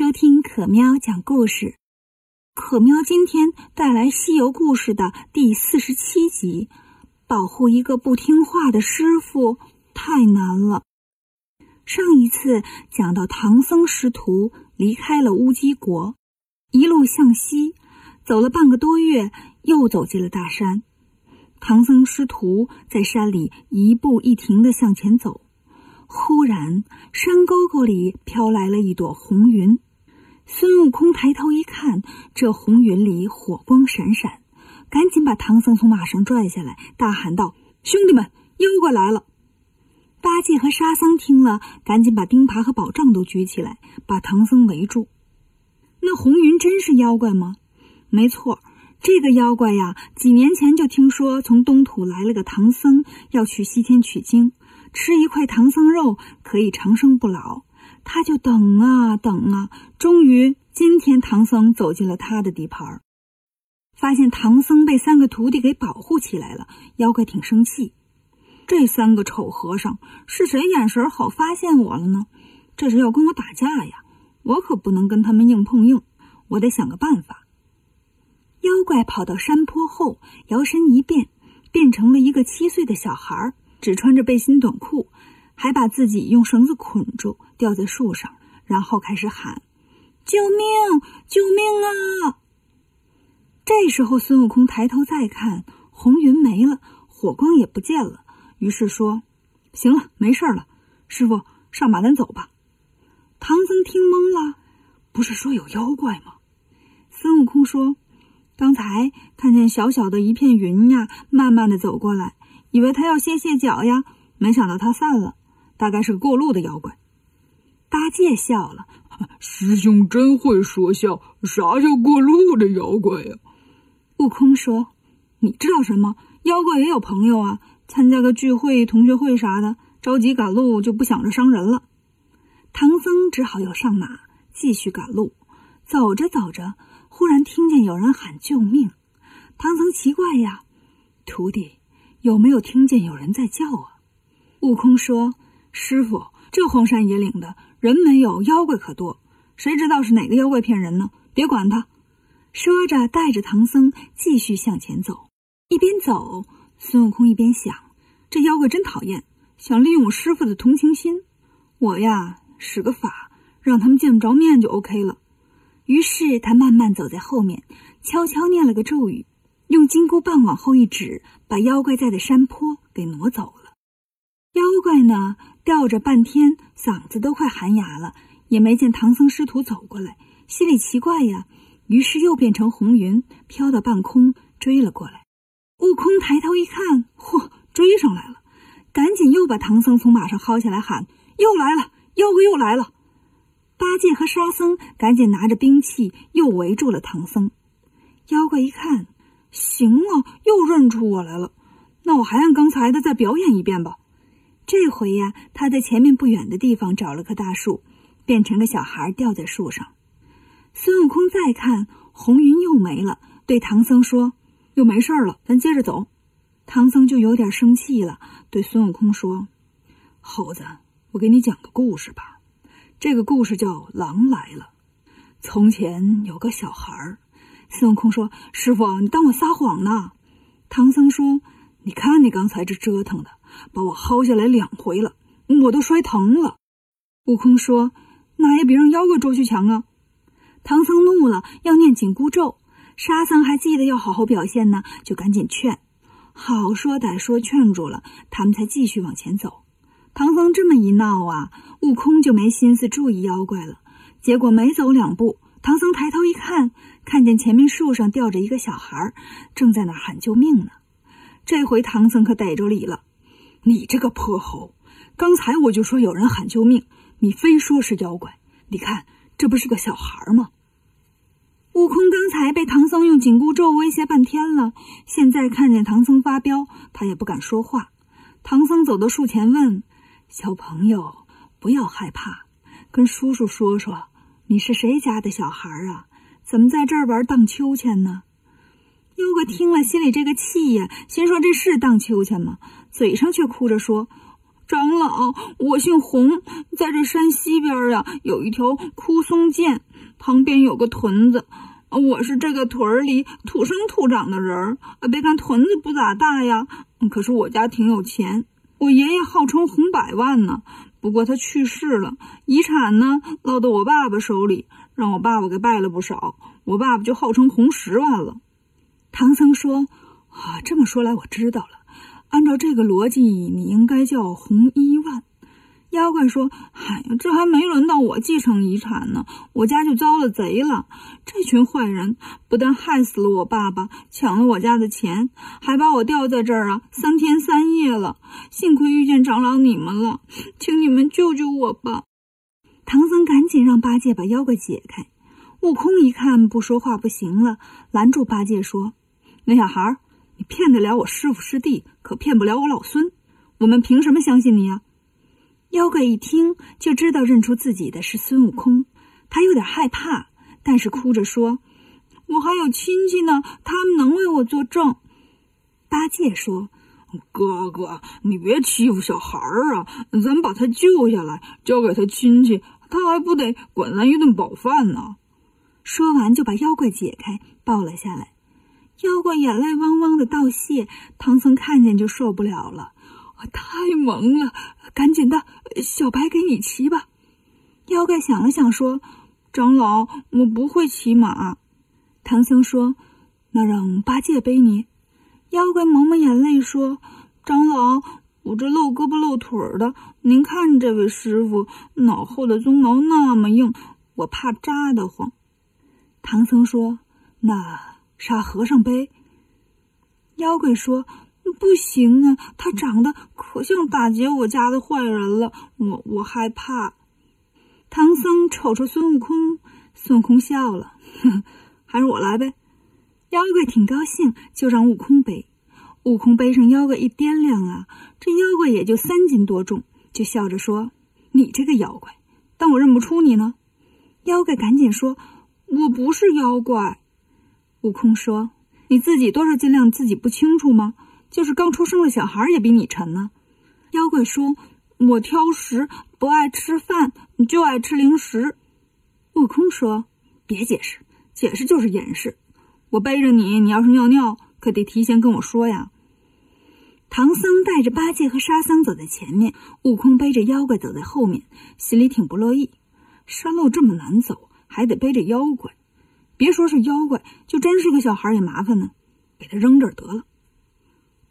收听可喵讲故事。可喵今天带来《西游故事》的第四十七集。保护一个不听话的师傅太难了。上一次讲到唐僧师徒离开了乌鸡国，一路向西，走了半个多月，又走进了大山。唐僧师徒在山里一步一停地向前走。忽然，山沟沟里飘来了一朵红云。孙悟空抬头一看，这红云里火光闪闪，赶紧把唐僧从马上拽下来，大喊道：“兄弟们，妖怪来了！”八戒和沙僧听了，赶紧把钉耙和宝杖都举起来，把唐僧围住。那红云真是妖怪吗？没错，这个妖怪呀，几年前就听说从东土来了个唐僧，要去西天取经。吃一块唐僧肉可以长生不老，他就等啊等啊，终于今天唐僧走进了他的地盘儿，发现唐僧被三个徒弟给保护起来了。妖怪挺生气，这三个丑和尚是谁眼神好发现我了呢？这是要跟我打架呀！我可不能跟他们硬碰硬，我得想个办法。妖怪跑到山坡后，摇身一变，变成了一个七岁的小孩儿。只穿着背心短裤，还把自己用绳子捆住，吊在树上，然后开始喊：“救命！救命啊！”这时候，孙悟空抬头再看，红云没了，火光也不见了，于是说：“行了，没事了，师傅，上马，咱走吧。”唐僧听懵了，不是说有妖怪吗？孙悟空说：“刚才看见小小的一片云呀，慢慢的走过来。”以为他要歇歇脚呀，没想到他散了，大概是个过路的妖怪。八戒笑了：“ 师兄真会说笑，啥叫过路的妖怪呀？”悟空说：“你知道什么？妖怪也有朋友啊，参加个聚会、同学会啥的，着急赶路就不想着伤人了。”唐僧只好又上马，继续赶路。走着走着，忽然听见有人喊救命。唐僧奇怪呀，徒弟。有没有听见有人在叫啊？悟空说：“师傅，这荒山野岭的人没有，妖怪可多，谁知道是哪个妖怪骗人呢？别管他。”说着，带着唐僧继续向前走。一边走，孙悟空一边想：这妖怪真讨厌，想利用我师傅的同情心。我呀，使个法，让他们见不着面就 OK 了。于是他慢慢走在后面，悄悄念了个咒语。用金箍棒往后一指，把妖怪在的山坡给挪走了。妖怪呢，吊着半天，嗓子都快喊哑了，也没见唐僧师徒走过来，心里奇怪呀。于是又变成红云，飘到半空，追了过来。悟空抬头一看，嚯，追上来了，赶紧又把唐僧从马上薅下来，喊：“又来了，妖怪又来了！”八戒和沙僧赶紧拿着兵器，又围住了唐僧。妖怪一看。行啊，又认出我来了。那我还按刚才的再表演一遍吧。这回呀，他在前面不远的地方找了棵大树，变成了小孩吊在树上。孙悟空再看红云又没了，对唐僧说：“又没事了，咱接着走。”唐僧就有点生气了，对孙悟空说：“猴子，我给你讲个故事吧。这个故事叫《狼来了》。从前有个小孩儿。”孙悟空说：“师傅，你当我撒谎呢？”唐僧说：“你看你刚才这折腾的，把我薅下来两回了，我都摔疼了。”悟空说：“那也比让妖怪捉去强啊！”唐僧怒了，要念紧箍咒。沙僧还记得要好好表现呢，就赶紧劝。好说歹说，劝住了，他们才继续往前走。唐僧这么一闹啊，悟空就没心思注意妖怪了。结果没走两步。唐僧抬头一看，看见前面树上吊着一个小孩，正在那喊救命呢。这回唐僧可逮着理了：“你这个泼猴，刚才我就说有人喊救命，你非说是妖怪。你看，这不是个小孩吗？”悟空刚才被唐僧用紧箍咒威胁半天了，现在看见唐僧发飙，他也不敢说话。唐僧走到树前问：“小朋友，不要害怕，跟叔叔说说。”你是谁家的小孩啊？怎么在这儿玩荡秋千呢？妖怪听了，心里这个气呀，心说这是荡秋千吗？嘴上却哭着说：“长老，我姓洪，在这山西边呀，有一条枯松涧，旁边有个屯子。我是这个屯儿里土生土长的人儿。别看屯子不咋大呀，可是我家挺有钱。我爷爷号称洪百万呢，不过他去世了，遗产呢落到我爸爸手里，让我爸爸给败了不少。我爸爸就号称洪十万了。唐僧说：“啊，这么说来，我知道了。按照这个逻辑，你应该叫红一万。”妖怪说：“哎呀，这还没轮到我继承遗产呢，我家就遭了贼了。这群坏人不但害死了我爸爸，抢了我家的钱，还把我吊在这儿啊，三天三夜了。幸亏遇见长老你们了，请你们救救我吧！”唐僧赶紧让八戒把妖怪解开。悟空一看不说话不行了，拦住八戒说：“那小孩，你骗得了我师傅师弟，可骗不了我老孙。我们凭什么相信你呀？”妖怪一听就知道认出自己的是孙悟空，他有点害怕，但是哭着说：“我还有亲戚呢，他们能为我作证。”八戒说：“哥哥，你别欺负小孩儿啊，咱把他救下来，交给他亲戚，他还不得管咱一顿饱饭呢？”说完就把妖怪解开，抱了下来。妖怪眼泪汪汪的道谢，唐僧看见就受不了了。我太萌了，赶紧的，小白给你骑吧。妖怪想了想说：“长老，我不会骑马。”唐僧说：“那让八戒背你。”妖怪抹抹眼泪说：“长老，我这露胳膊露腿的，您看这位师傅脑后的鬃毛那么硬，我怕扎得慌。”唐僧说：“那沙和尚背。”妖怪说。不行啊，他长得可像打劫我家的坏人了，我我害怕。唐僧瞅瞅孙悟空，孙悟空笑了，哼，还是我来呗。妖怪挺高兴，就让悟空背。悟空背上妖怪一掂量啊，这妖怪也就三斤多重，就笑着说：“你这个妖怪，当我认不出你呢？”妖怪赶紧说：“我不是妖怪。”悟空说：“你自己多少斤量自己不清楚吗？”就是刚出生的小孩也比你沉呢。妖怪说：“我挑食，不爱吃饭，就爱吃零食。”悟空说：“别解释，解释就是掩饰。我背着你，你要是尿尿，可得提前跟我说呀。”唐僧带着八戒和沙僧走在前面，悟空背着妖怪走在后面，心里挺不乐意。山路这么难走，还得背着妖怪，别说是妖怪，就真是个小孩也麻烦呢。给他扔这儿得了。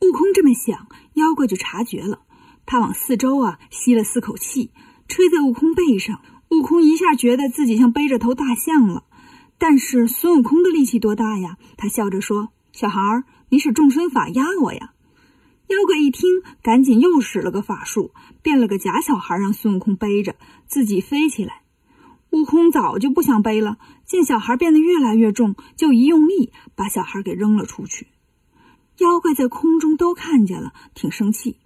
悟空这么想，妖怪就察觉了。他往四周啊吸了四口气，吹在悟空背上。悟空一下觉得自己像背着头大象了。但是孙悟空的力气多大呀？他笑着说：“小孩儿，你使众身法压我呀！”妖怪一听，赶紧又使了个法术，变了个假小孩，让孙悟空背着，自己飞起来。悟空早就不想背了，见小孩变得越来越重，就一用力把小孩给扔了出去。妖怪在空中都看见了，挺生气。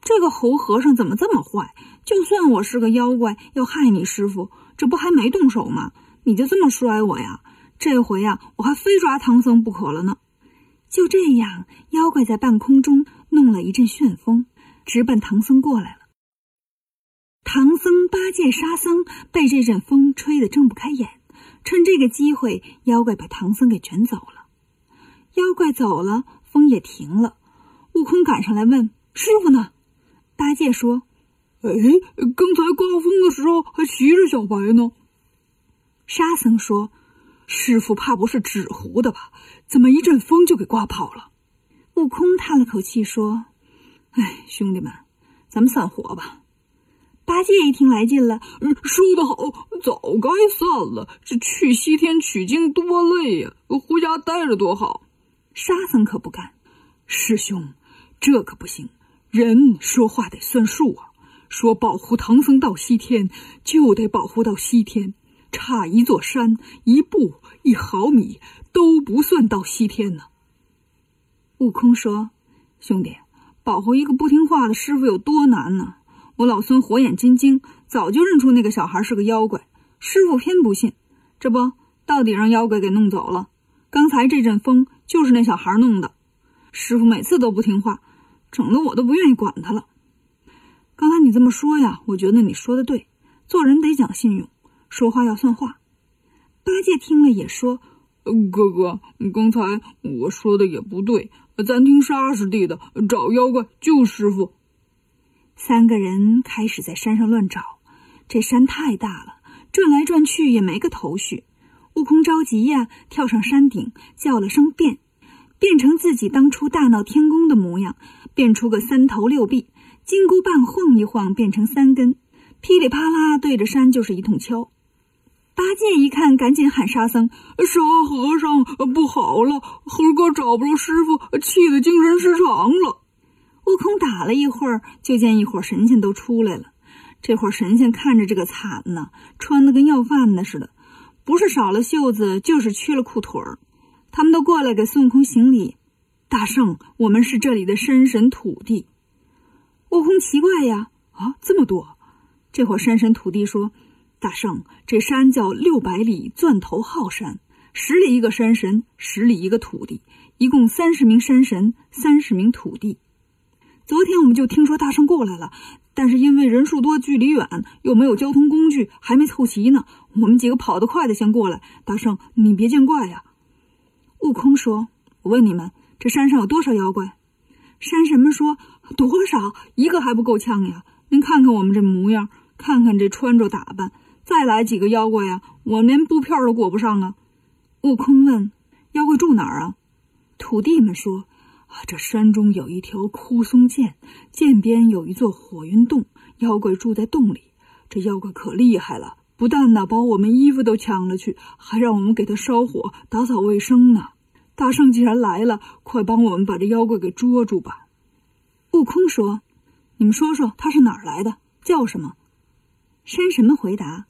这个猴和尚怎么这么坏？就算我是个妖怪，要害你师傅，这不还没动手吗？你就这么摔我呀？这回呀，我还非抓唐僧不可了呢！就这样，妖怪在半空中弄了一阵旋风，直奔唐僧过来了。唐僧、八戒、沙僧被这阵风吹得睁不开眼，趁这个机会，妖怪把唐僧给卷走了。妖怪走了。风也停了，悟空赶上来问：“师傅呢？”八戒说：“哎，刚才刮风的时候还骑着小白呢。”沙僧说：“师傅怕不是纸糊的吧？怎么一阵风就给刮跑了？”悟空叹了口气说：“哎，兄弟们，咱们散伙吧。”八戒一听来劲了：“说得好，早该散了。这去西天取经多累呀，回家待着多好。”沙僧可不干，师兄，这可不行。人说话得算数啊！说保护唐僧到西天，就得保护到西天，差一座山、一步、一毫米都不算到西天呢。悟空说：“兄弟，保护一个不听话的师傅有多难呢？我老孙火眼金睛，早就认出那个小孩是个妖怪，师傅偏不信，这不到底让妖怪给弄走了。刚才这阵风。”就是那小孩弄的，师傅每次都不听话，整得我都不愿意管他了。刚才你这么说呀，我觉得你说的对，做人得讲信用，说话要算话。八戒听了也说：“哥哥，刚才我说的也不对，咱听沙师弟的，找妖怪救师傅。”三个人开始在山上乱找，这山太大了，转来转去也没个头绪。悟空着急呀，跳上山顶，叫了声“变”，变成自己当初大闹天宫的模样，变出个三头六臂。金箍棒晃一晃，变成三根，噼里啪啦对着山就是一通敲。八戒一看，赶紧喊沙僧：“沙和尚，不好了！猴哥找不着师傅，气得精神失常了。”悟空打了一会儿，就见一伙神仙都出来了。这伙神仙看着这个惨呐，穿的跟要饭的似的，不是少了袖子，就是缺了裤腿儿。他们都过来给孙悟空行礼：“大圣，我们是这里的山神土地。”悟空奇怪呀，啊，这么多！这伙山神土地说：“大圣，这山叫六百里钻头号山，十里一个山神，十里一个土地，一共三十名山神，三十名土地。昨天我们就听说大圣过来了，但是因为人数多、距离远，又没有交通工具，还没凑齐呢。我们几个跑得快的先过来，大圣你别见怪呀。”悟空说：“我问你们，这山上有多少妖怪？”山神们说。多少一个还不够呛呀！您看看我们这模样，看看这穿着打扮，再来几个妖怪呀，我连布片都裹不上啊！悟空问：“妖怪住哪儿啊？”土地们说：“，这山中有一条枯松涧，涧边有一座火云洞，妖怪住在洞里。这妖怪可厉害了，不但呢把我们衣服都抢了去，还让我们给他烧火打扫卫生呢。大圣既然来了，快帮我们把这妖怪给捉住吧！”悟空说：“你们说说他是哪儿来的，叫什么？”山神们回答：“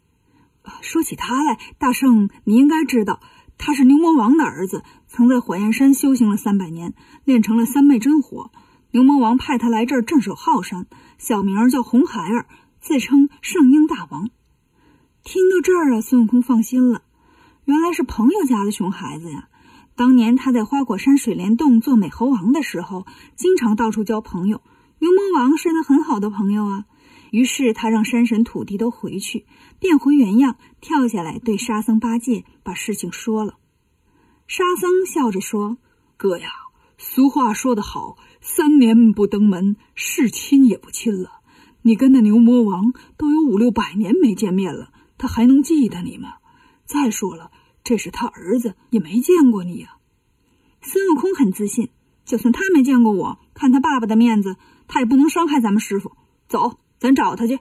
说起他来，大圣你应该知道，他是牛魔王的儿子，曾在火焰山修行了三百年，练成了三昧真火。牛魔王派他来这儿镇守浩山，小名叫红孩儿，自称圣婴大王。”听到这儿啊，孙悟空放心了，原来是朋友家的熊孩子呀。当年他在花果山水帘洞做美猴王的时候，经常到处交朋友。牛魔王是他很好的朋友啊。于是他让山神土地都回去，变回原样，跳下来对沙僧八戒把事情说了。沙僧笑着说：“哥呀，俗话说得好，三年不登门，是亲也不亲了。你跟那牛魔王都有五六百年没见面了，他还能记得你吗？再说了。”这是他儿子，也没见过你呀。孙悟空很自信，就算他没见过我，看他爸爸的面子，他也不能伤害咱们师傅。走，咱找他去。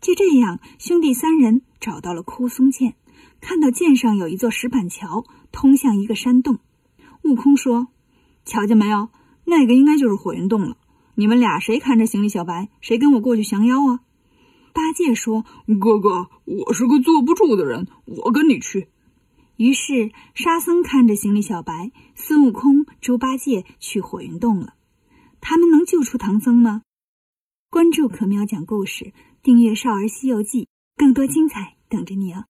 就这样，兄弟三人找到了枯松涧，看到涧上有一座石板桥，通向一个山洞。悟空说：“瞧见没有？那个应该就是火云洞了。你们俩谁看着行李小白，谁跟我过去降妖啊？”八戒说：“哥哥，我是个坐不住的人，我跟你去。”于是，沙僧看着行李小白，孙悟空、猪八戒去火云洞了。他们能救出唐僧吗？关注可喵讲故事，订阅《少儿西游记》，更多精彩等着你哦。